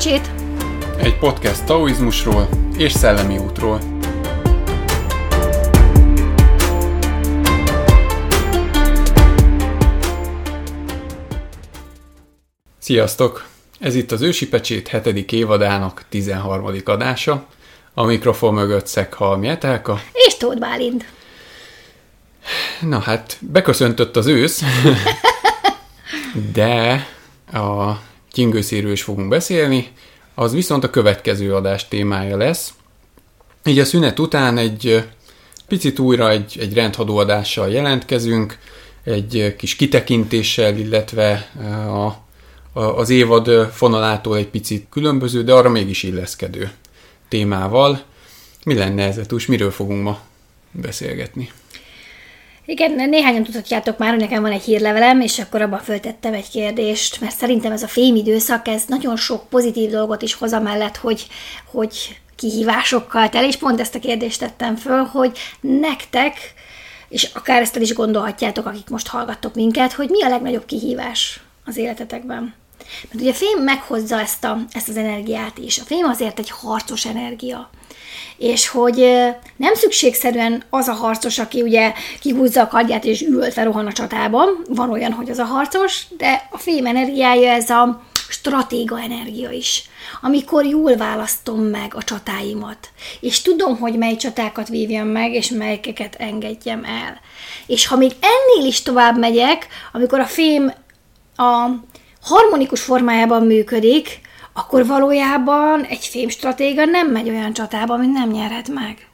Pecsét. Egy podcast taoizmusról és szellemi útról. Sziasztok! Ez itt az Ősi Pecsét 7. évadának 13. adása. A mikrofon mögött Szekhalmi Etelka. És Tóth Bálint. Na hát, beköszöntött az ősz, de a kyingőszéről is fogunk beszélni, az viszont a következő adás témája lesz. Így a szünet után egy picit újra egy, egy rendhadó adással jelentkezünk, egy kis kitekintéssel, illetve a, a, az évad fonalától egy picit különböző, de arra mégis illeszkedő témával. Mi lenne ez, Tus? Miről fogunk ma beszélgetni? Igen, néhányan tudhatjátok már, hogy nekem van egy hírlevelem, és akkor abban föltettem egy kérdést, mert szerintem ez a fémidőszak, ez nagyon sok pozitív dolgot is hoz mellett, hogy, hogy kihívásokkal tel, és pont ezt a kérdést tettem föl, hogy nektek, és akár ezt el is gondolhatjátok, akik most hallgattok minket, hogy mi a legnagyobb kihívás az életetekben. Mert ugye a fém meghozza ezt, a, ezt az energiát is. A fém azért egy harcos energia és hogy nem szükségszerűen az a harcos, aki ugye kihúzza a kardját és üvöltve rohan a csatában, van olyan, hogy az a harcos, de a fém energiája ez a stratéga energia is, amikor jól választom meg a csatáimat, és tudom, hogy mely csatákat vívjam meg, és melyikeket engedjem el. És ha még ennél is tovább megyek, amikor a fém a harmonikus formájában működik, akkor valójában egy fémstratéga nem megy olyan csatába, mint nem nyerhet meg.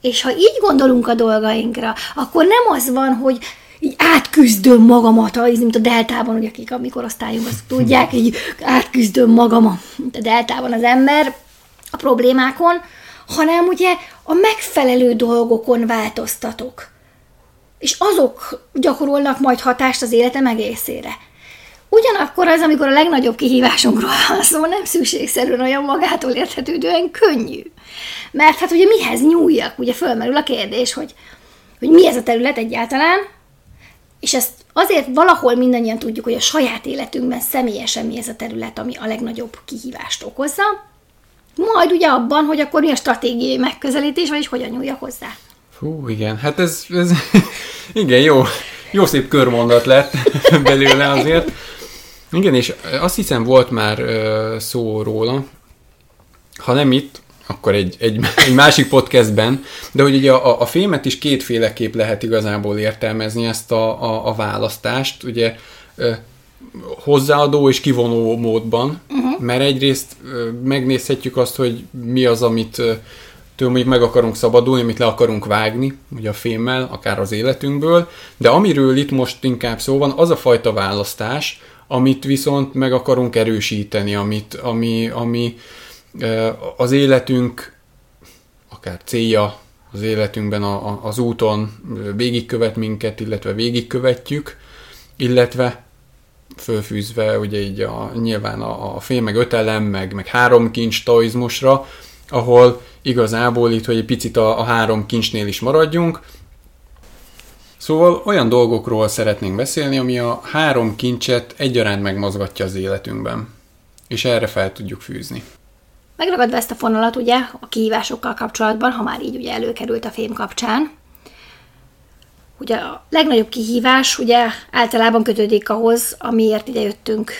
És ha így gondolunk a dolgainkra, akkor nem az van, hogy így átküzdöm magamat, mint a deltában, hogy akik a mi korosztályunk azt tudják, így átküzdöm magam a deltában az ember a problémákon, hanem ugye a megfelelő dolgokon változtatok. És azok gyakorolnak majd hatást az életem egészére. Ugyanakkor az, amikor a legnagyobb kihívásunkról van szó, nem szükségszerűen olyan magától érthetődően könnyű. Mert hát ugye mihez nyúljak? Ugye fölmerül a kérdés, hogy, hogy mi ez a terület egyáltalán, és ezt azért valahol mindannyian tudjuk, hogy a saját életünkben személyesen mi ez a terület, ami a legnagyobb kihívást okozza, majd ugye abban, hogy akkor mi a stratégiai megközelítés, vagyis hogyan nyúljak hozzá. Hú, igen, hát ez, ez igen, jó, jó szép körmondat lett belőle azért. Igen, és azt hiszem volt már szó róla, ha nem itt, akkor egy, egy, egy másik podcastben, de hogy ugye a, a filmet is kétféleképp lehet igazából értelmezni ezt a, a, a választást, ugye hozzáadó és kivonó módban, uh-huh. mert egyrészt megnézhetjük azt, hogy mi az, amit től mondjuk meg akarunk szabadulni, amit le akarunk vágni, ugye a filmmel, akár az életünkből, de amiről itt most inkább szó van, az a fajta választás, amit viszont meg akarunk erősíteni, amit, ami, ami az életünk akár célja az életünkben a, a, az úton végigkövet minket, illetve végigkövetjük, illetve fölfűzve ugye így a, nyilván a, a fél meg öt elem, meg, meg három kincs taoizmusra, ahol igazából itt, hogy egy picit a, a három kincsnél is maradjunk, Szóval olyan dolgokról szeretnénk beszélni, ami a három kincset egyaránt megmozgatja az életünkben, és erre fel tudjuk fűzni. Megragadva ezt a fonalat ugye a kihívásokkal kapcsolatban, ha már így ugye előkerült a fém kapcsán, ugye a legnagyobb kihívás ugye általában kötődik ahhoz, amiért ide jöttünk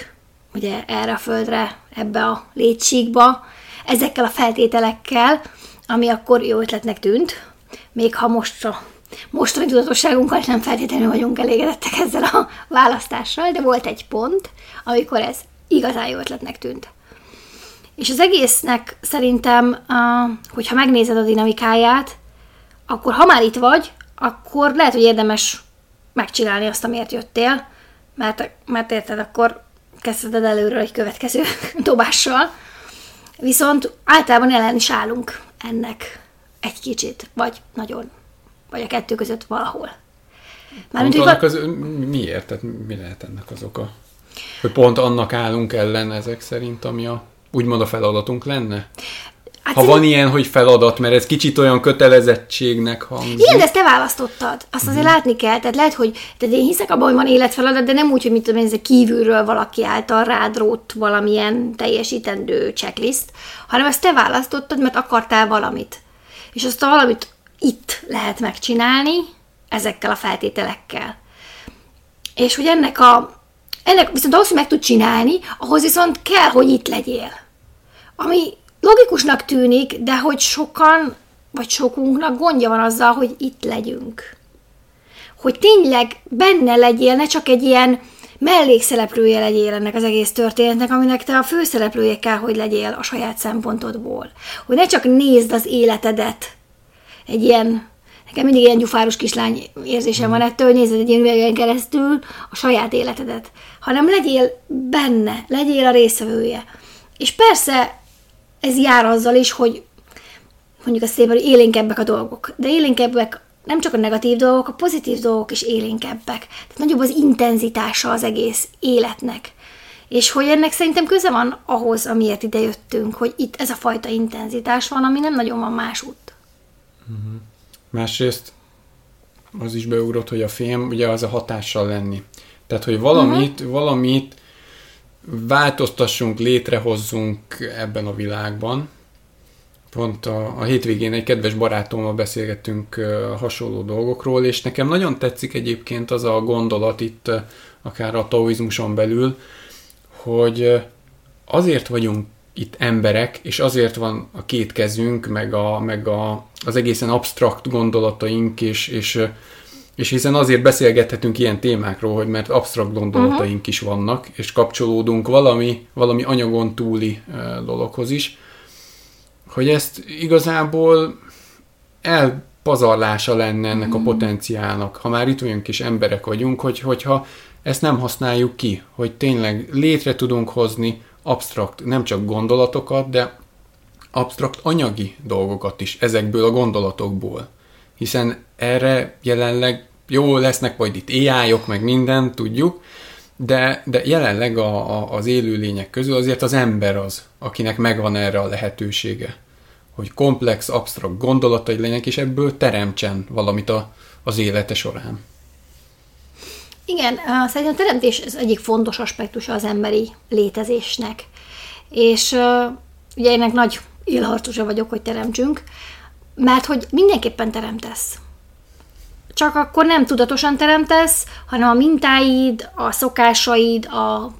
ugye erre a földre, ebbe a létsíkba, ezekkel a feltételekkel, ami akkor jó ötletnek tűnt, még ha most a mostani tudatosságunkkal nem feltétlenül vagyunk elégedettek ezzel a választással, de volt egy pont, amikor ez igazán jó ötletnek tűnt. És az egésznek szerintem, hogyha megnézed a dinamikáját, akkor ha már itt vagy, akkor lehet, hogy érdemes megcsinálni azt, amiért jöttél, mert, mert érted, akkor kezdheted előről egy következő dobással. Viszont általában ellen is állunk ennek egy kicsit, vagy nagyon vagy a kettő között valahol. Mármint, hogy annak az, miért? Tehát mi lehet ennek az oka? Hogy pont annak állunk ellen ezek szerint, ami a, úgymond a feladatunk lenne? Hát ha van ilyen, hogy feladat, mert ez kicsit olyan kötelezettségnek hangzik. Igen, de ezt te választottad. Azt azért uh-huh. látni kell. Tehát lehet, hogy tehát én hiszek abban, hogy van életfeladat, de nem úgy, hogy mit tudom ez kívülről valaki által rádrót valamilyen teljesítendő checklist, hanem ezt te választottad, mert akartál valamit. És azt a valamit itt lehet megcsinálni, ezekkel a feltételekkel. És hogy ennek a ennek viszont ahhoz, hogy meg tud csinálni, ahhoz viszont kell, hogy itt legyél. Ami logikusnak tűnik, de hogy sokan, vagy sokunknak gondja van azzal, hogy itt legyünk. Hogy tényleg benne legyél, ne csak egy ilyen mellékszereplője legyél ennek az egész történetnek, aminek te a főszereplője kell, hogy legyél a saját szempontodból. Hogy ne csak nézd az életedet egy ilyen, nekem mindig ilyen gyufáros kislány érzésem van ettől, hogy nézed egy ilyen üvegen keresztül a saját életedet, hanem legyél benne, legyél a részvevője. És persze ez jár azzal is, hogy mondjuk a szépen, hogy élénkebbek a dolgok. De élénkebbek nem csak a negatív dolgok, a pozitív dolgok is élénkebbek. Tehát nagyobb az intenzitása az egész életnek. És hogy ennek szerintem köze van ahhoz, amiért ide jöttünk, hogy itt ez a fajta intenzitás van, ami nem nagyon van más út. Uh-huh. Másrészt az is beugrott, hogy a film ugye az a hatással lenni. Tehát, hogy valamit, uh-huh. valamit változtassunk, létrehozzunk ebben a világban. Pont a, a hétvégén egy kedves barátommal beszélgettünk uh, hasonló dolgokról, és nekem nagyon tetszik egyébként az a gondolat itt, uh, akár a taoizmuson belül, hogy uh, azért vagyunk itt emberek, és azért van a két kezünk, meg, a, meg a, az egészen absztrakt gondolataink, és, és és hiszen azért beszélgethetünk ilyen témákról, hogy mert absztrakt gondolataink uh-huh. is vannak, és kapcsolódunk valami, valami anyagon túli dologhoz is, hogy ezt igazából elpazarlása lenne ennek uh-huh. a mhm. potenciálnak, ha már itt olyan kis emberek vagyunk, hogy, hogyha ezt nem használjuk ki, hogy tényleg létre tudunk hozni absztrakt, nem csak gondolatokat, de absztrakt anyagi dolgokat is ezekből a gondolatokból hiszen erre jelenleg jó lesznek majd itt ai -ok, meg minden, tudjuk, de, de jelenleg a, a, az élőlények közül azért az ember az, akinek megvan erre a lehetősége, hogy komplex, absztrakt gondolatai legyenek, és ebből teremtsen valamit a, az élete során. Igen, szerintem a teremtés az egyik fontos aspektusa az emberi létezésnek. És ugye ennek nagy élharcosa vagyok, hogy teremtsünk, mert hogy mindenképpen teremtesz. Csak akkor nem tudatosan teremtesz, hanem a mintáid, a szokásaid, a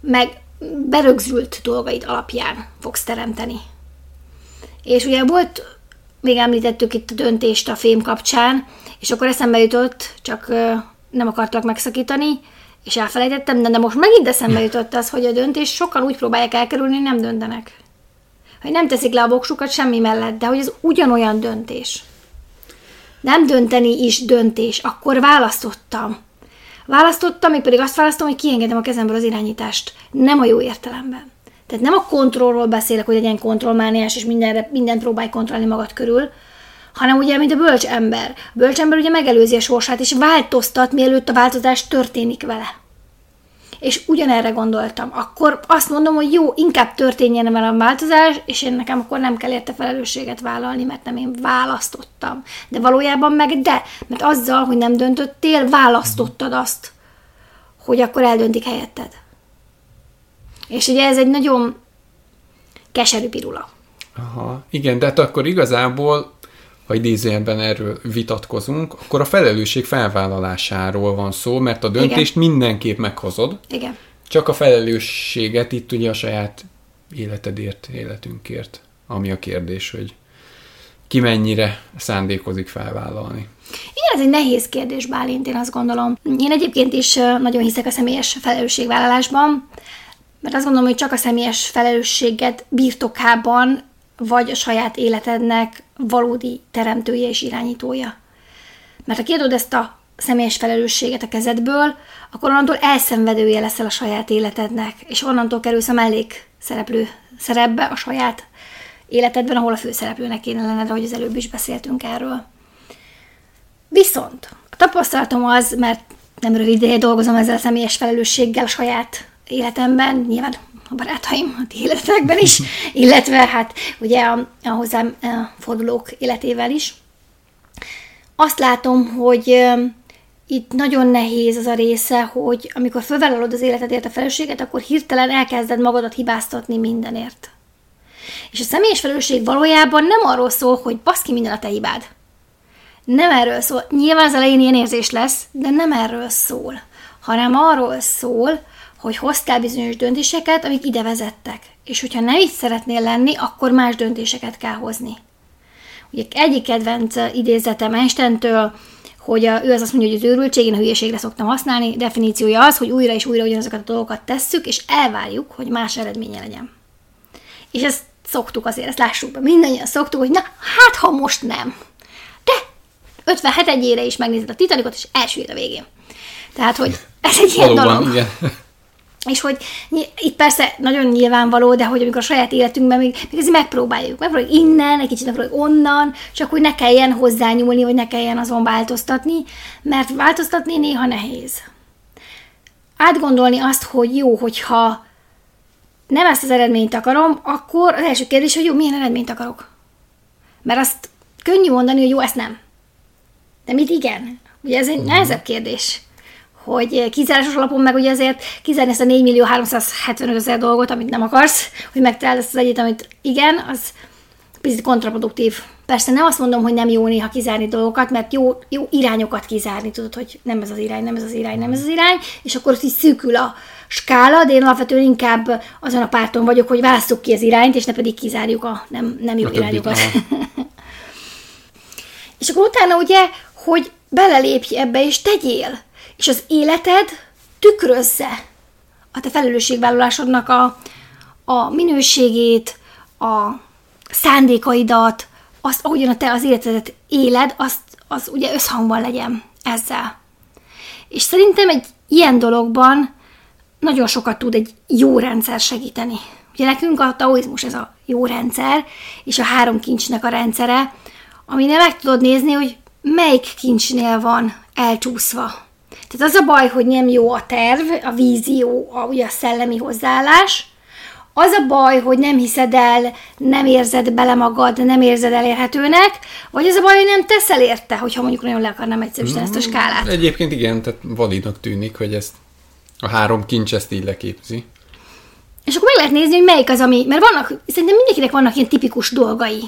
meg berögzült dolgaid alapján fogsz teremteni. És ugye volt, még említettük itt a döntést a fém kapcsán, és akkor eszembe jutott, csak nem akartak megszakítani, és elfelejtettem, de, de most megint eszembe jutott az, hogy a döntés sokan úgy próbálják elkerülni, nem döntenek hogy nem teszik le a voksukat semmi mellett, de hogy ez ugyanolyan döntés. Nem dönteni is döntés, akkor választottam. Választottam, még pedig azt választom, hogy kiengedem a kezemből az irányítást. Nem a jó értelemben. Tehát nem a kontrollról beszélek, hogy legyen kontrollmániás, és mindenre, mindent próbálj kontrollálni magad körül, hanem ugye, mint a bölcs ember. A bölcs ember ugye megelőzi a sorsát, és változtat, mielőtt a változás történik vele és ugyanerre gondoltam. Akkor azt mondom, hogy jó, inkább történjen vele a változás, és én nekem akkor nem kell érte felelősséget vállalni, mert nem én választottam. De valójában meg de, mert azzal, hogy nem döntöttél, választottad azt, hogy akkor eldöntik helyetted. És ugye ez egy nagyon keserű pirula. Aha, igen, de hát akkor igazából ha idézőjelben erről vitatkozunk, akkor a felelősség felvállalásáról van szó, mert a döntést Igen. mindenképp meghozod. Igen. Csak a felelősséget itt ugye a saját életedért, életünkért, ami a kérdés, hogy ki mennyire szándékozik felvállalni. Igen, ez egy nehéz kérdés, Bálint, én azt gondolom. Én egyébként is nagyon hiszek a személyes felelősségvállalásban, mert azt gondolom, hogy csak a személyes felelősséget birtokában vagy a saját életednek valódi teremtője és irányítója. Mert ha kiadod ezt a személyes felelősséget a kezedből, akkor onnantól elszenvedője leszel a saját életednek, és onnantól kerülsz a mellék szereplő szerepbe a saját életedben, ahol a főszereplőnek kéne lenned, ahogy az előbb is beszéltünk erről. Viszont a tapasztalatom az, mert nem rövid ideje dolgozom ezzel a személyes felelősséggel a saját életemben, nyilván a barátaim a ti életekben is, illetve hát ugye a, a hozzám a fordulók életével is. Azt látom, hogy itt nagyon nehéz az a része, hogy amikor fölvállalod az életedért a felelősséget, akkor hirtelen elkezded magadat hibáztatni mindenért. És a személyes felelősség valójában nem arról szól, hogy baszki minden a te hibád. Nem erről szól. Nyilván az elején ilyen érzés lesz, de nem erről szól. Hanem arról szól, hogy hoztál bizonyos döntéseket, amik ide vezettek. És hogyha nem így szeretnél lenni, akkor más döntéseket kell hozni. Ugye egyik kedvenc idézetem Einsteintől, hogy a, ő az azt mondja, hogy az őrültség, én a hülyeségre szoktam használni, definíciója az, hogy újra és újra ugyanazokat a dolgokat tesszük, és elvárjuk, hogy más eredménye legyen. És ezt szoktuk azért, ezt lássuk be, mindannyian szoktuk, hogy na, hát ha most nem. De 57 egyére is megnézed a Titanicot, és elsüllyed a végén. Tehát, hogy ez egy ilyen Valóban, dolog. Igen. És hogy itt persze nagyon nyilvánvaló, de hogy amikor a saját életünkben még, még ezért megpróbáljuk. Megpróbáljuk innen, egy kicsit megpróbáljuk onnan, csak hogy ne kelljen hozzányúlni, vagy ne kelljen azon változtatni, mert változtatni néha nehéz. Átgondolni azt, hogy jó, hogyha nem ezt az eredményt akarom, akkor az első kérdés, hogy jó, milyen eredményt akarok? Mert azt könnyű mondani, hogy jó, ezt nem. De mit igen? Ugye ez egy uh-huh. nehezebb kérdés hogy kizárásos alapon meg ugye azért kizárni ezt a 4 millió 375 ezer dolgot, amit nem akarsz, hogy megtaláld ezt az egyet, amit igen, az picit kontraproduktív. Persze nem azt mondom, hogy nem jó néha kizárni dolgokat, mert jó, jó irányokat kizárni, tudod, hogy nem ez az irány, nem ez az irány, nem ez az irány, és akkor ott így szűkül a skála, de én alapvetően inkább azon a párton vagyok, hogy választjuk ki az irányt, és ne pedig kizárjuk a nem, nem jó a irányokat. és akkor utána ugye, hogy belelépj ebbe, és tegyél és az életed tükrözze a te felelősségvállalásodnak a, a minőségét, a szándékaidat, azt, ahogyan a te az életedet éled, azt, az ugye összhangban legyen ezzel. És szerintem egy ilyen dologban nagyon sokat tud egy jó rendszer segíteni. Ugye nekünk a taoizmus ez a jó rendszer, és a három kincsnek a rendszere, aminél meg tudod nézni, hogy melyik kincsnél van elcsúszva tehát az a baj, hogy nem jó a terv, a vízió, a, ugye a szellemi hozzáállás, az a baj, hogy nem hiszed el, nem érzed bele magad, nem érzed elérhetőnek, vagy az a baj, hogy nem teszel érte, hogyha mondjuk nagyon le akarnám egyszerűsíteni ezt a mm, skálát. Egyébként igen, tehát validak tűnik, hogy ezt a három kincs ezt így leképzi. És akkor meg lehet nézni, hogy melyik az, ami, mert vannak, szerintem mindenkinek vannak ilyen tipikus dolgai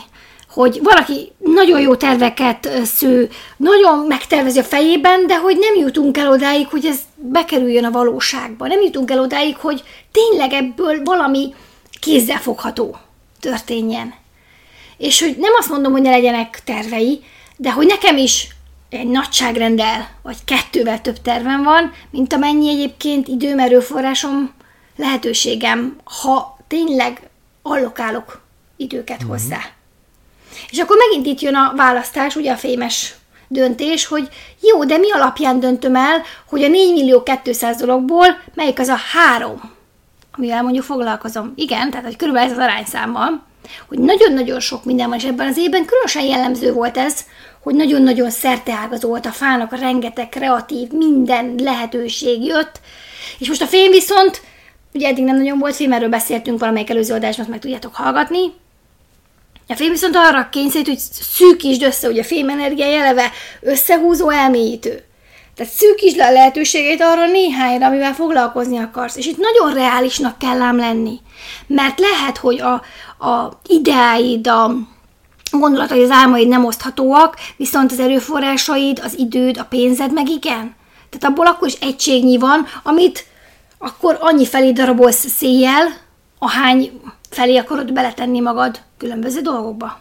hogy valaki nagyon jó terveket sző, nagyon megtervezi a fejében, de hogy nem jutunk el odáig, hogy ez bekerüljön a valóságba. Nem jutunk el odáig, hogy tényleg ebből valami kézzelfogható történjen. És hogy nem azt mondom, hogy ne legyenek tervei, de hogy nekem is egy nagyságrendel, vagy kettővel több tervem van, mint amennyi egyébként időm, erőforrásom, lehetőségem, ha tényleg allokálok időket mm-hmm. hozzá. És akkor megint itt jön a választás, ugye a fémes döntés, hogy jó, de mi alapján döntöm el, hogy a 4 millió 200 dologból melyik az a három, amivel mondjuk foglalkozom. Igen, tehát hogy körülbelül ez az arányszámmal, hogy nagyon-nagyon sok minden van, és ebben az évben különösen jellemző volt ez, hogy nagyon-nagyon szerteágazó volt a fának, rengeteg kreatív, minden lehetőség jött, és most a fém viszont, ugye eddig nem nagyon volt film, erről beszéltünk valamelyik előző adásban, meg tudjátok hallgatni, a fém viszont arra kényszerít, hogy szűkítsd össze, hogy a fémenergia eleve összehúzó elmélyítő. Tehát szűkítsd le a lehetőségét arra néhányra, amivel foglalkozni akarsz. És itt nagyon reálisnak kell ám lenni. Mert lehet, hogy a, a ideáid, a gondolataid, az álmaid nem oszthatóak, viszont az erőforrásaid, az időd, a pénzed meg igen. Tehát abból akkor is egységnyi van, amit akkor annyi felé darabolsz széjjel, ahány felé akarod beletenni magad különböző dolgokba.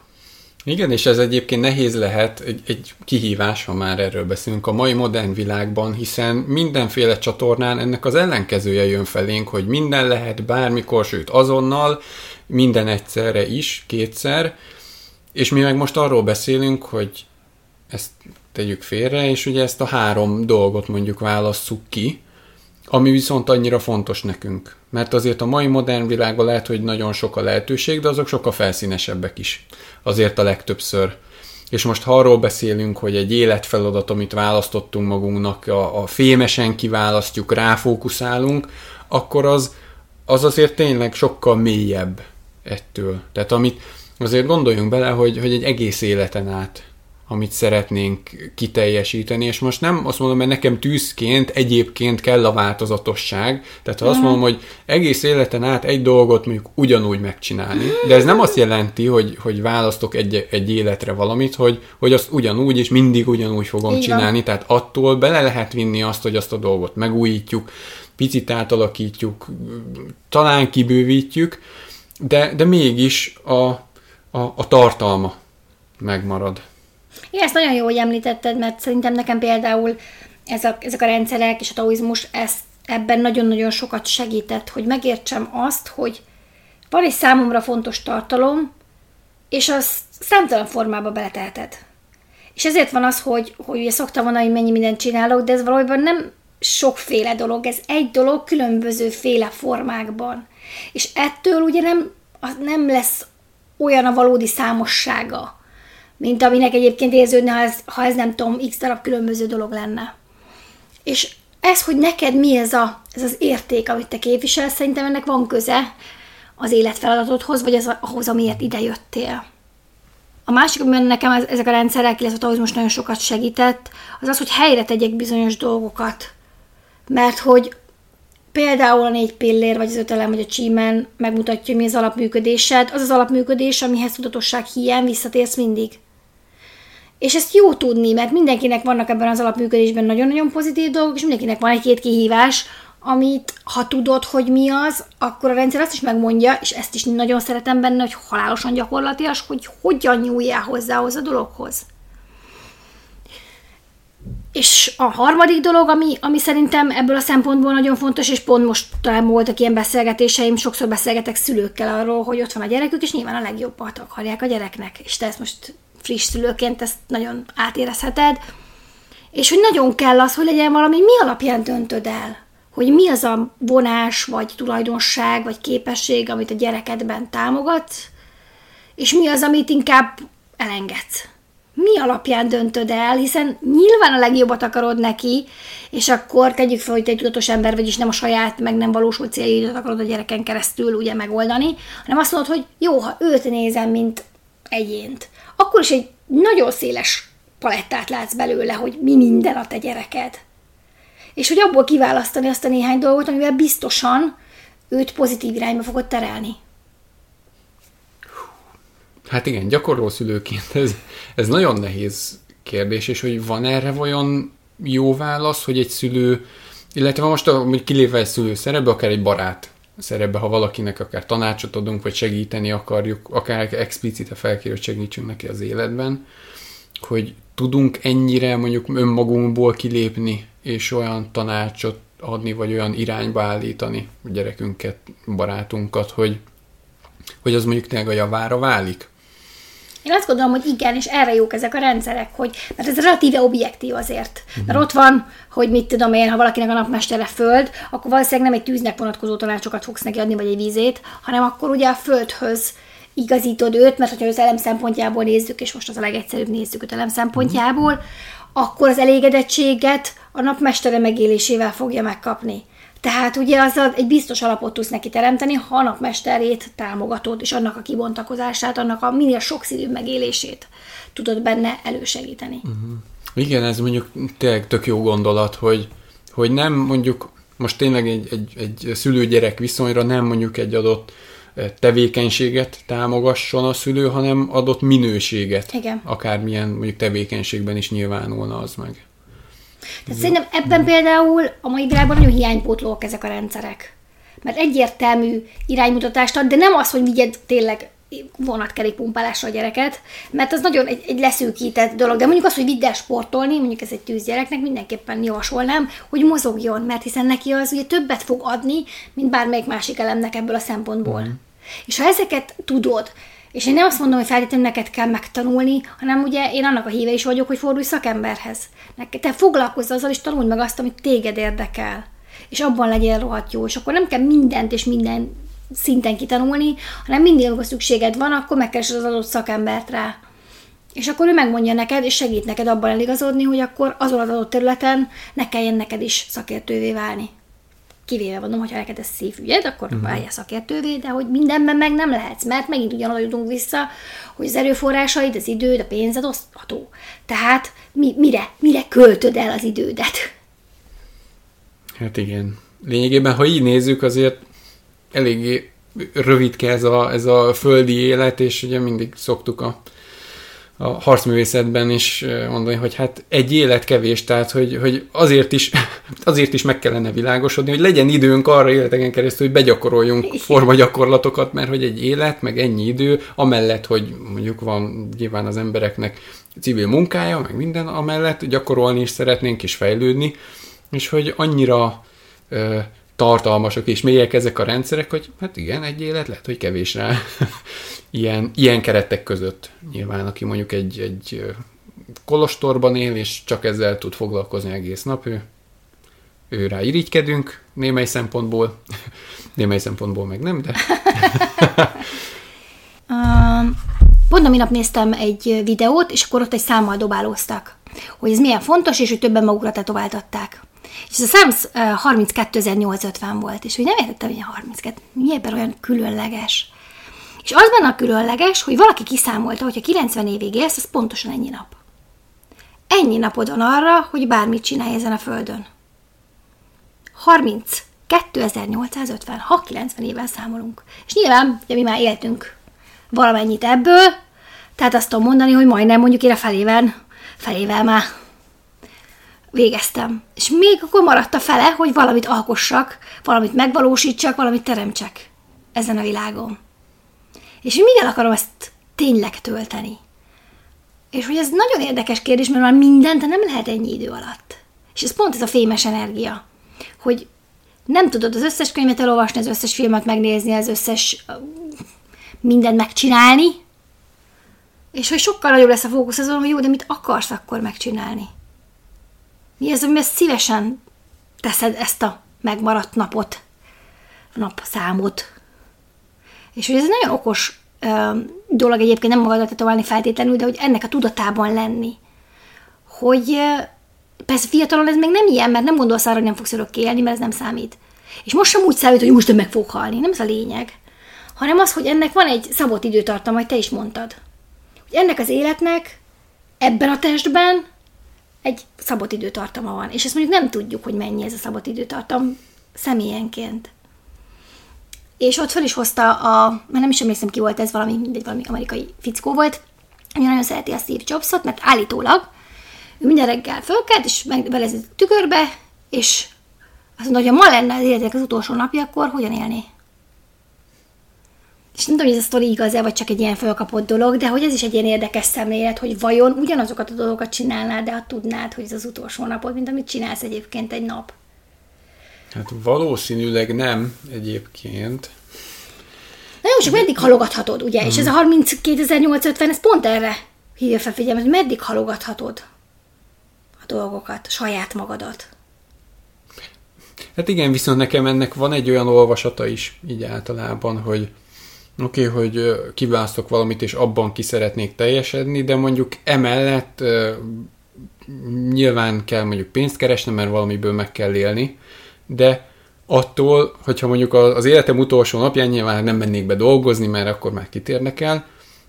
Igen, és ez egyébként nehéz lehet, egy, egy kihívás, ha már erről beszélünk a mai modern világban, hiszen mindenféle csatornán ennek az ellenkezője jön felénk, hogy minden lehet bármikor, sőt azonnal, minden egyszerre is, kétszer, és mi meg most arról beszélünk, hogy ezt tegyük félre, és ugye ezt a három dolgot mondjuk válasszuk ki, ami viszont annyira fontos nekünk. Mert azért a mai modern világban lehet, hogy nagyon sok a lehetőség, de azok sokkal felszínesebbek is. Azért a legtöbbször. És most ha arról beszélünk, hogy egy életfeladat, amit választottunk magunknak, a, a fémesen kiválasztjuk, ráfókuszálunk, akkor az, az azért tényleg sokkal mélyebb ettől. Tehát amit azért gondoljunk bele, hogy, hogy egy egész életen át amit szeretnénk kiteljesíteni, és most nem azt mondom, mert nekem tűzként egyébként kell a változatosság, tehát ha azt mhm. mondom, hogy egész életen át egy dolgot mondjuk ugyanúgy megcsinálni, de ez nem azt jelenti, hogy, hogy választok egy, egy életre valamit, hogy, hogy azt ugyanúgy és mindig ugyanúgy fogom Igen. csinálni, tehát attól bele lehet vinni azt, hogy azt a dolgot megújítjuk, picit átalakítjuk, talán kibővítjük, de, de mégis a, a, a tartalma megmarad. Igen, ezt nagyon jó, hogy említetted, mert szerintem nekem például ez a, ezek a rendszerek és a taoizmus ezt, ebben nagyon-nagyon sokat segített, hogy megértsem azt, hogy van egy számomra fontos tartalom, és azt számtalan formába beleteheted. És ezért van az, hogy, hogy ugye szoktam mondani, hogy mennyi mindent csinálok, de ez valójában nem sokféle dolog, ez egy dolog különböző féle formákban. És ettől ugye nem, nem lesz olyan a valódi számossága, mint aminek egyébként érződne, ha ez, ha ez nem tudom, x darab különböző dolog lenne. És ez, hogy neked mi ez, a, ez az érték, amit te képviselsz, szerintem ennek van köze az életfeladatodhoz, vagy az, ahhoz, amiért ide jöttél. A másik, amiben nekem ezek a rendszerek, illetve az most nagyon sokat segített, az az, hogy helyre tegyek bizonyos dolgokat. Mert hogy például a négy pillér, vagy az ötelem, vagy a csímen megmutatja, mi az alapműködésed, az az alapműködés, amihez tudatosság hiány visszatérsz mindig. És ezt jó tudni, mert mindenkinek vannak ebben az alapműködésben nagyon-nagyon pozitív dolgok, és mindenkinek van egy-két kihívás, amit ha tudod, hogy mi az, akkor a rendszer azt is megmondja, és ezt is nagyon szeretem benne, hogy halálosan gyakorlatias, hogy hogyan nyúljál hozzához a dologhoz. És a harmadik dolog, ami, ami szerintem ebből a szempontból nagyon fontos, és pont most talán voltak ilyen beszélgetéseim, sokszor beszélgetek szülőkkel arról, hogy ott van a gyerekük, és nyilván a legjobbat akarják a gyereknek. És te ezt most friss szülőként ezt nagyon átérezheted, és hogy nagyon kell az, hogy legyen valami, mi alapján döntöd el, hogy mi az a vonás, vagy tulajdonság, vagy képesség, amit a gyerekedben támogat, és mi az, amit inkább elengedsz. Mi alapján döntöd el, hiszen nyilván a legjobbat akarod neki, és akkor tegyük fel, hogy te egy tudatos ember vagy, és nem a saját, meg nem valósul céljaidat akarod a gyereken keresztül ugye megoldani, hanem azt mondod, hogy jó, ha őt nézem, mint egyént, akkor is egy nagyon széles palettát látsz belőle, hogy mi minden a te gyereked. És hogy abból kiválasztani azt a néhány dolgot, amivel biztosan őt pozitív irányba fogod terelni. Hát igen, gyakorló szülőként ez, ez nagyon nehéz kérdés, és hogy van erre olyan jó válasz, hogy egy szülő, illetve most hogy kilépve egy szülő szerepbe, akár egy barát szerepbe, ha valakinek akár tanácsot adunk, vagy segíteni akarjuk, akár explicite felkér, hogy segítsünk neki az életben, hogy tudunk ennyire mondjuk önmagunkból kilépni, és olyan tanácsot adni, vagy olyan irányba állítani a gyerekünket, barátunkat, hogy, hogy az mondjuk tényleg a javára válik. Én azt gondolom, hogy igen, és erre jók ezek a rendszerek, hogy, mert ez relatíve objektív azért. Uh-huh. Mert ott van, hogy mit tudom én, ha valakinek a napmestere föld, akkor valószínűleg nem egy tűznek vonatkozó tanácsokat fogsz neki adni, vagy egy vízét, hanem akkor ugye a földhöz igazítod őt, mert hogyha az elem szempontjából nézzük, és most az a legegyszerűbb nézzük őt elem szempontjából, uh-huh. akkor az elégedettséget a napmestere megélésével fogja megkapni. Tehát ugye azzal egy biztos alapot tudsz neki teremteni, ha a napmesterét támogatod, és annak a kibontakozását, annak a minél sokszínűbb megélését tudod benne elősegíteni. Uh-huh. Igen, ez mondjuk tényleg tök jó gondolat, hogy, hogy nem mondjuk most tényleg egy, egy, egy szülő-gyerek viszonyra nem mondjuk egy adott eh, tevékenységet támogasson a szülő, hanem adott minőséget. Igen. Akármilyen mondjuk tevékenységben is nyilvánulna az meg. Tehát szerintem ebben például a mai világban nagyon hiánypótlók ezek a rendszerek. Mert egyértelmű iránymutatást ad, de nem az, hogy vigyed tényleg vonatkerékpumpálásra a gyereket, mert az nagyon egy, egy leszűkített dolog. De mondjuk az, hogy vidd el sportolni, mondjuk ez egy tűzgyereknek, mindenképpen javasolnám, hogy mozogjon, mert hiszen neki az ugye többet fog adni, mint bármelyik másik elemnek ebből a szempontból. Mm. És ha ezeket tudod, és én nem azt mondom, hogy feltétlenül neked kell megtanulni, hanem ugye én annak a híve is vagyok, hogy fordulj szakemberhez. Te foglalkozz azzal, és tanuld meg azt, amit téged érdekel. És abban legyél rohadt jó. És akkor nem kell mindent és minden szinten kitanulni, hanem mindig, amikor szükséged van, akkor megkeresed az adott szakembert rá. És akkor ő megmondja neked, és segít neked abban eligazodni, hogy akkor azon az adott területen ne kelljen neked is szakértővé válni. Kivéve mondom, hogyha neked ez szívügyed, akkor uh-huh. válja szakértővé, de hogy mindenben meg nem lehetsz, mert megint ugyanaz jutunk vissza, hogy az erőforrásaid, az időd, a pénzed osztható. Tehát mi, mire, mire költöd el az idődet? Hát igen. Lényegében, ha így nézzük, azért eléggé rövidke ez a, ez a földi élet, és ugye mindig szoktuk a a harcművészetben is mondani, hogy hát egy élet kevés, tehát hogy, hogy azért, is, azért is meg kellene világosodni, hogy legyen időnk arra életeken keresztül, hogy begyakoroljunk formagyakorlatokat, mert hogy egy élet, meg ennyi idő, amellett, hogy mondjuk van nyilván az embereknek civil munkája, meg minden amellett, gyakorolni is szeretnénk és fejlődni, és hogy annyira tartalmasak és mélyek ezek a rendszerek, hogy hát igen, egy élet lehet, hogy kevés rá ilyen, ilyen keretek között. Nyilván, aki mondjuk egy, egy kolostorban él, és csak ezzel tud foglalkozni egész nap, ő, ő rá irigykedünk némely szempontból, némely szempontból meg nem, de... um, pont a minap néztem egy videót, és akkor ott egy számmal dobálóztak, hogy ez milyen fontos, és hogy többen magukra tetováltatták. És a szám 32.850 volt, és hogy nem értettem, hogy a 32, mi ebben olyan különleges. És az benne a különleges, hogy valaki kiszámolta, hogy ha 90 évig élsz, az pontosan ennyi nap. Ennyi napod van arra, hogy bármit csinálj ezen a földön. 30. 2850, ha 90 évvel számolunk. És nyilván, ugye mi már éltünk valamennyit ebből, tehát azt tudom mondani, hogy majdnem mondjuk én a felével már végeztem. És még akkor maradt a fele, hogy valamit alkossak, valamit megvalósítsak, valamit teremtsek ezen a világon. És mivel akarom ezt tényleg tölteni? És hogy ez nagyon érdekes kérdés, mert már mindent nem lehet ennyi idő alatt. És ez pont ez a fémes energia, hogy nem tudod az összes könyvet elolvasni, az összes filmet megnézni, az összes mindent megcsinálni, és hogy sokkal nagyobb lesz a fókusz azon, hogy jó, de mit akarsz akkor megcsinálni? Mi az, amiben szívesen teszed ezt a megmaradt napot, napszámot, és hogy ez egy nagyon okos ö, dolog egyébként nem magadat tetoválni feltétlenül, de hogy ennek a tudatában lenni. Hogy ö, persze fiatalon ez még nem ilyen, mert nem gondolsz arra, hogy nem fogsz örökké élni, mert ez nem számít. És most sem úgy számít, hogy most meg fog halni, nem ez a lényeg. Hanem az, hogy ennek van egy szabott időtartam, hogy te is mondtad. Hogy ennek az életnek ebben a testben egy szabott időtartama van. És ezt mondjuk nem tudjuk, hogy mennyi ez a szabott időtartam személyenként és ott fel is hozta a, mert nem is emlékszem ki volt ez, valami, mindegy, valami amerikai fickó volt, ami nagyon szereti a Steve Jobsot, mert állítólag ő minden reggel fölkelt, és belezett a tükörbe, és azt mondta, hogy ha ma lenne az életek az utolsó napja, akkor hogyan élné? És nem tudom, hogy ez a sztori igaz-e, vagy csak egy ilyen fölkapott dolog, de hogy ez is egy ilyen érdekes szemlélet, hogy vajon ugyanazokat a dolgokat csinálnád, de ha tudnád, hogy ez az utolsó napod, mint amit csinálsz egyébként egy nap. Hát valószínűleg nem egyébként. Na jó, csak meddig halogathatod, ugye? Mm. És ez a 32.850, ez pont erre hívja fel figyelmet, hogy meddig halogathatod a dolgokat, saját magadat. Hát igen, viszont nekem ennek van egy olyan olvasata is, így általában, hogy oké, okay, hogy kiválasztok valamit, és abban ki szeretnék teljesedni, de mondjuk emellett nyilván kell mondjuk pénzt keresni, mert valamiből meg kell élni, de attól, hogyha mondjuk az életem utolsó napján nyilván nem mennék be dolgozni, mert akkor már kitérnek el,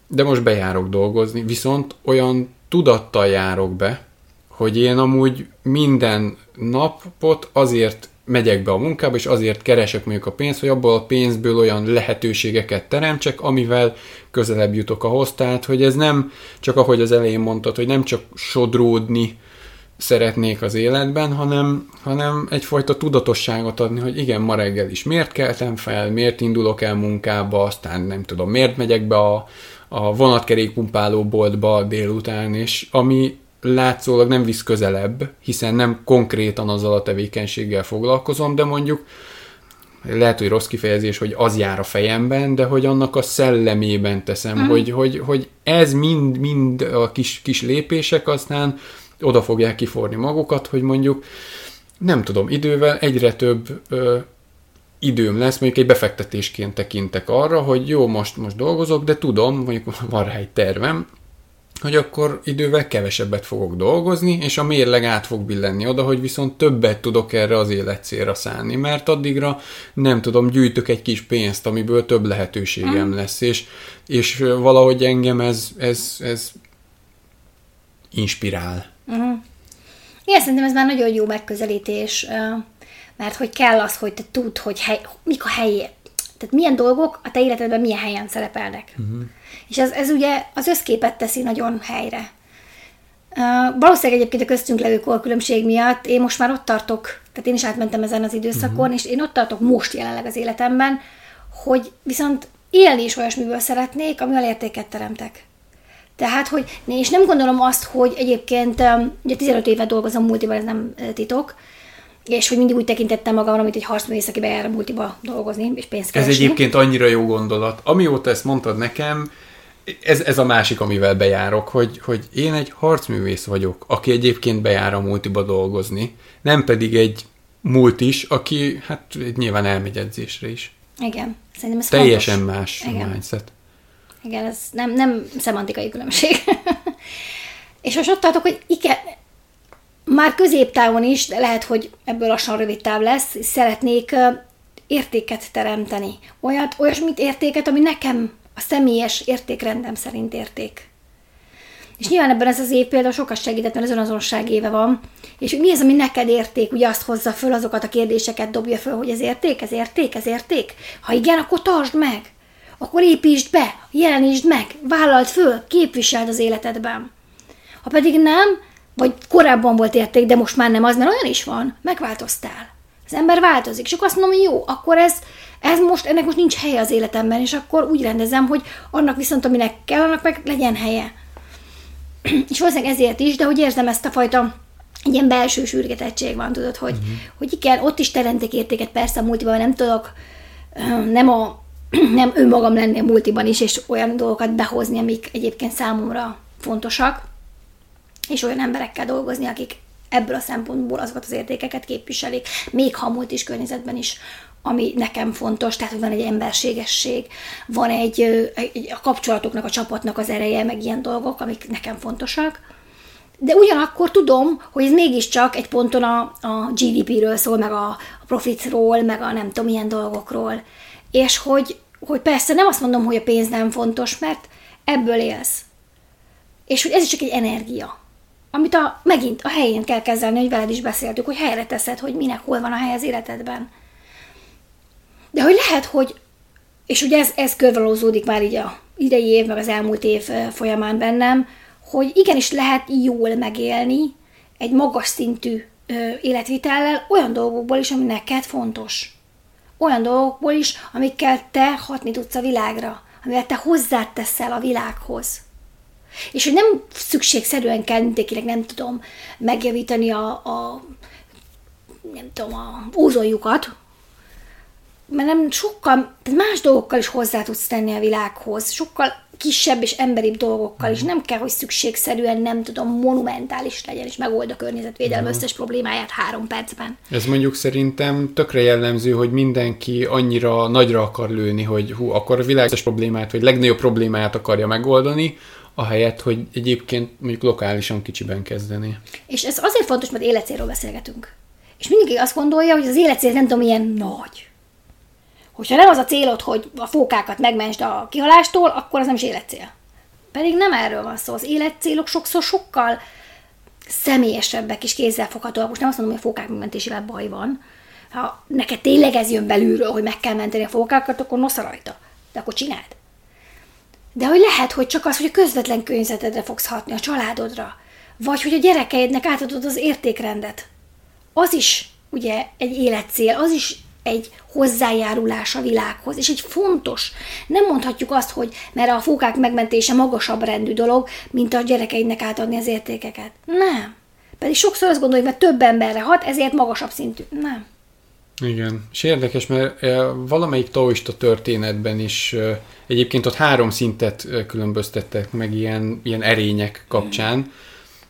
de most bejárok dolgozni, viszont olyan tudattal járok be, hogy én amúgy minden napot azért megyek be a munkába, és azért keresek mondjuk a pénzt, hogy abból a pénzből olyan lehetőségeket teremtsek, amivel közelebb jutok ahhoz. Tehát, hogy ez nem csak ahogy az elején mondtad, hogy nem csak sodródni szeretnék az életben, hanem, hanem egyfajta tudatosságot adni, hogy igen, ma reggel is miért keltem fel, miért indulok el munkába, aztán nem tudom, miért megyek be a, a vonatkerékpumpáló boltba délután, és ami látszólag nem visz közelebb, hiszen nem konkrétan azzal a tevékenységgel foglalkozom, de mondjuk lehet, hogy rossz kifejezés, hogy az jár a fejemben, de hogy annak a szellemében teszem, mm. hogy, hogy, hogy ez mind, mind a kis, kis lépések aztán oda fogják kiforni magukat, hogy mondjuk nem tudom, idővel egyre több ö, időm lesz, mondjuk egy befektetésként tekintek arra, hogy jó, most, most dolgozok, de tudom, mondjuk van rá egy tervem, hogy akkor idővel kevesebbet fogok dolgozni, és a mérleg át fog billenni oda, hogy viszont többet tudok erre az életcélra szállni, mert addigra nem tudom, gyűjtök egy kis pénzt, amiből több lehetőségem mm. lesz, és, és valahogy engem ez, ez, ez inspirál. Uh-huh. Igen, szerintem ez már nagyon jó megközelítés, mert hogy kell az, hogy te tudd, hogy hely, mik a helyé, tehát milyen dolgok a te életedben milyen helyen szerepelnek. Uh-huh. És ez, ez ugye az összképet teszi nagyon helyre. Uh, valószínűleg egyébként a köztünk levő korkülönbség miatt én most már ott tartok, tehát én is átmentem ezen az időszakon, uh-huh. és én ott tartok most jelenleg az életemben, hogy viszont élni is olyasmiből szeretnék, amivel értéket teremtek. Tehát, hogy és nem gondolom azt, hogy egyébként, ugye 15 éve dolgozom multiban, ez nem titok, és hogy mindig úgy tekintettem magamra, mint egy harcművész, aki bejár a multiba dolgozni, és pénzt keresni. Ez egyébként annyira jó gondolat. Amióta ezt mondtad nekem, ez, ez a másik, amivel bejárok, hogy, hogy én egy harcművész vagyok, aki egyébként bejár a multiba dolgozni, nem pedig egy multis, aki hát nyilván elmegy edzésre is. Igen, szerintem ez Teljesen fontos. más Igen. mindset. Igen, ez nem, nem szemantikai különbség. és most ott tartok, hogy igen, már középtávon is, de lehet, hogy ebből lassan rövid táv lesz, szeretnék értéket teremteni. Olyat, olyasmit értéket, ami nekem a személyes értékrendem szerint érték. És nyilván ebben ez az év például sokat segített, mert az önazonosság éve van, és mi az, ami neked érték, ugye azt hozza föl, azokat a kérdéseket dobja föl, hogy ez érték, ez érték, ez érték. Ha igen, akkor tartsd meg, akkor építsd be, jelenítsd meg, vállalt föl, képviseld az életedben. Ha pedig nem, vagy korábban volt érték, de most már nem az, mert olyan is van, megváltoztál. Az ember változik, és akkor azt mondom, hogy jó, akkor ez, ez most, ennek most nincs helye az életemben, és akkor úgy rendezem, hogy annak viszont, aminek kell, annak meg legyen helye. és valószínűleg ezért is, de hogy érzem ezt a fajta egy ilyen belső sürgetettség van, tudod, hogy, uh-huh. hogy igen, ott is teremtek értéket, persze a multiban nem tudok, nem a nem önmagam lenni a multiban is, és olyan dolgokat behozni, amik egyébként számomra fontosak, és olyan emberekkel dolgozni, akik ebből a szempontból azokat az értékeket képviselik, még ha múlt is környezetben is, ami nekem fontos, tehát hogy van egy emberségesség, van egy, egy a kapcsolatoknak, a csapatnak az ereje, meg ilyen dolgok, amik nekem fontosak. De ugyanakkor tudom, hogy ez mégiscsak egy ponton a, a GDP-ről szól, meg a, a profitról, meg a nem tudom milyen dolgokról. És hogy, hogy persze nem azt mondom, hogy a pénz nem fontos, mert ebből élsz. És hogy ez is csak egy energia amit a, megint a helyén kell kezelni, hogy veled is beszéltük, hogy helyre teszed, hogy minek hol van a hely az életedben. De hogy lehet, hogy, és ugye ez, ez körvalózódik már így a idei év, meg az elmúlt év folyamán bennem, hogy igenis lehet jól megélni egy magas szintű életvitellel olyan dolgokból is, ami neked fontos. Olyan dolgokból is, amikkel te hatni tudsz a világra, amivel te hozzáteszel a világhoz. És hogy nem szükségszerűen kell mindenkinek, nem tudom, megjavítani a, a nem tudom, a ózonjukat, mert nem sokkal, tehát más dolgokkal is hozzá tudsz tenni a világhoz, sokkal kisebb és emberibb dolgokkal is. Nem kell, hogy szükségszerűen, nem tudom, monumentális legyen, és megold a környezetvédelem uh-huh. összes problémáját három percben. Ez mondjuk szerintem tökre jellemző, hogy mindenki annyira nagyra akar lőni, hogy hú, akkor a világ problémát, vagy legnagyobb problémáját akarja megoldani, ahelyett, hogy egyébként mondjuk lokálisan kicsiben kezdeni. És ez azért fontos, mert életcélról beszélgetünk. És mindenki azt gondolja, hogy az életcél nem tudom, milyen nagy. Hogyha nem az a célod, hogy a fókákat megmentsd a kihalástól, akkor az nem is életcél. Pedig nem erről van szó. Az életcélok sokszor sokkal személyesebbek és kézzelfoghatóak. Most nem azt mondom, hogy a fókák megmentésével baj van. Ha neked tényleg ez jön belülről, hogy meg kell menteni a fókákat, akkor nosza rajta. De akkor csináld. De hogy lehet, hogy csak az, hogy a közvetlen környezetedre fogsz hatni, a családodra, vagy hogy a gyerekeidnek átadod az értékrendet. Az is ugye egy életcél, az is egy hozzájárulás a világhoz, és egy fontos. Nem mondhatjuk azt, hogy mert a fókák megmentése magasabb rendű dolog, mint a gyerekeidnek átadni az értékeket. Nem. Pedig sokszor azt gondoljuk, mert több emberre hat, ezért magasabb szintű. Nem. Igen, és érdekes, mert valamelyik taoista történetben is egyébként ott három szintet különböztettek meg ilyen, ilyen erények kapcsán,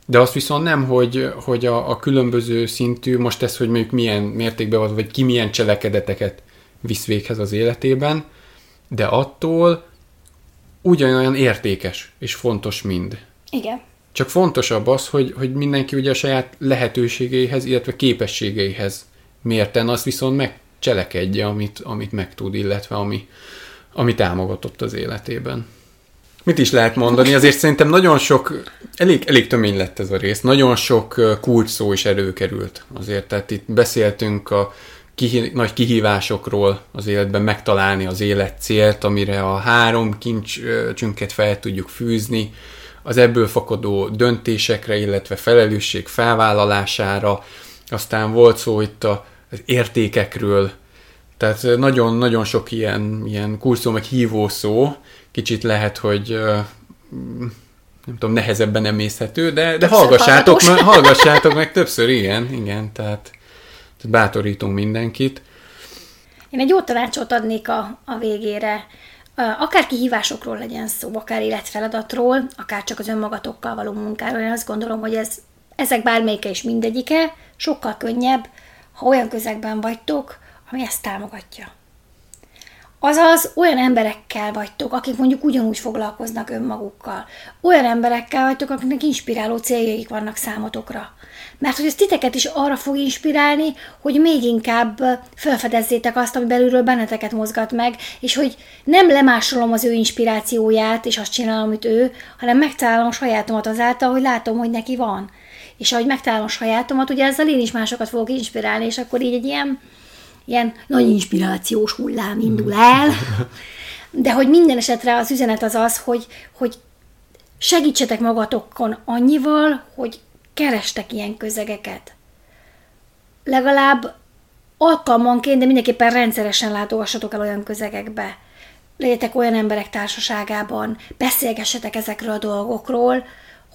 de azt viszont nem, hogy, hogy a, a különböző szintű, most ez, hogy mondjuk milyen mértékben van, vagy ki milyen cselekedeteket visz véghez az életében, de attól ugyanolyan értékes és fontos mind. Igen. Csak fontosabb az, hogy, hogy mindenki ugye a saját lehetőségeihez, illetve képességeihez mérten azt viszont megcselekedje, amit, amit megtud, illetve ami, ami támogatott az életében. Mit is lehet mondani? Azért szerintem nagyon sok, elég, elég tömény lett ez a rész, nagyon sok kulcs szó is előkerült azért, tehát itt beszéltünk a kihi, nagy kihívásokról az életben megtalálni az élet célt, amire a három kincsünket fel tudjuk fűzni, az ebből fakadó döntésekre, illetve felelősség felvállalására, aztán volt szó itt az értékekről, tehát nagyon-nagyon sok ilyen, ilyen kurszó, meg hívó szó, kicsit lehet, hogy nem tudom, nehezebben emészhető, de, de hallgassátok, meg, hallgassátok meg többször, igen, igen, tehát, bátorítunk mindenkit. Én egy jó tanácsot adnék a, a végére. Akár kihívásokról legyen szó, akár életfeladatról, akár csak az önmagatokkal való munkáról, én azt gondolom, hogy ez, ezek bármelyike is mindegyike sokkal könnyebb, ha olyan közegben vagytok, ami ezt támogatja. Azaz olyan emberekkel vagytok, akik mondjuk ugyanúgy foglalkoznak önmagukkal. Olyan emberekkel vagytok, akiknek inspiráló céljaik vannak számotokra. Mert hogy ez titeket is arra fog inspirálni, hogy még inkább felfedezzétek azt, ami belülről benneteket mozgat meg, és hogy nem lemásolom az ő inspirációját, és azt csinálom, amit ő, hanem megtalálom a sajátomat azáltal, hogy látom, hogy neki van. És ahogy megtalálom a sajátomat, ugye ezzel én is másokat fogok inspirálni, és akkor így egy ilyen ilyen nagy inspirációs hullám indul el, de hogy minden esetre az üzenet az az, hogy, hogy segítsetek magatokon annyival, hogy kerestek ilyen közegeket. Legalább alkalmanként, de mindenképpen rendszeresen látogassatok el olyan közegekbe. Legyetek olyan emberek társaságában, beszélgessetek ezekről a dolgokról,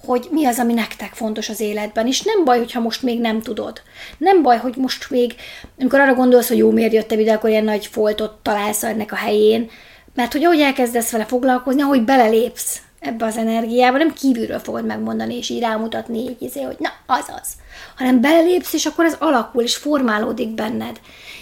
hogy mi az, ami nektek fontos az életben, és nem baj, hogyha most még nem tudod. Nem baj, hogy most még, amikor arra gondolsz, hogy jó, miért jöttem ide, akkor ilyen nagy foltot találsz ennek a helyén, mert hogy ahogy elkezdesz vele foglalkozni, ahogy belelépsz ebbe az energiába, nem kívülről fogod megmondani, és így rámutatni, így izé, hogy na, az az. Hanem belelépsz, és akkor ez alakul, és formálódik benned.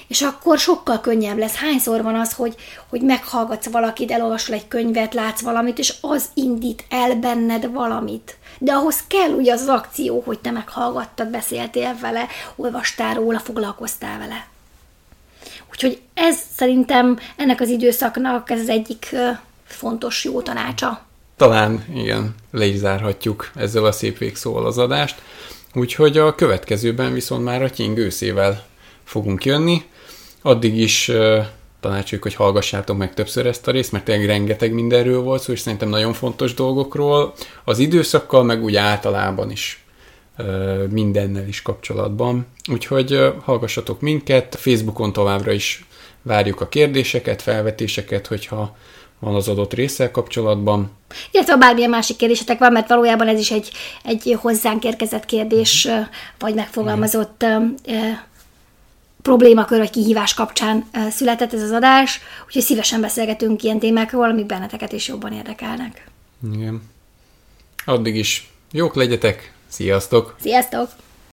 És akkor sokkal könnyebb lesz. Hányszor van az, hogy, hogy meghallgatsz valakit, elolvasol egy könyvet, látsz valamit, és az indít el benned valamit de ahhoz kell ugye az, az akció, hogy te meghallgattad, beszéltél vele, olvastál róla, foglalkoztál vele. Úgyhogy ez szerintem ennek az időszaknak ez az egyik fontos jó tanácsa. Talán igen, le is zárhatjuk ezzel a szép végszóval az adást. Úgyhogy a következőben viszont már a King őszével fogunk jönni. Addig is tanácsoljuk, hogy hallgassátok meg többször ezt a részt, mert tényleg rengeteg mindenről volt szó, és szerintem nagyon fontos dolgokról, az időszakkal, meg úgy általában is mindennel is kapcsolatban. Úgyhogy hallgassatok minket, Facebookon továbbra is várjuk a kérdéseket, felvetéseket, hogyha van az adott résszel kapcsolatban. Illetve ha bármilyen másik kérdésetek van, mert valójában ez is egy, egy hozzánk érkezett kérdés, vagy megfogalmazott problémakör vagy kihívás kapcsán született ez az adás, úgyhogy szívesen beszélgetünk ilyen témákról, amik benneteket is jobban érdekelnek. Igen. Addig is jók legyetek, sziasztok! Sziasztok!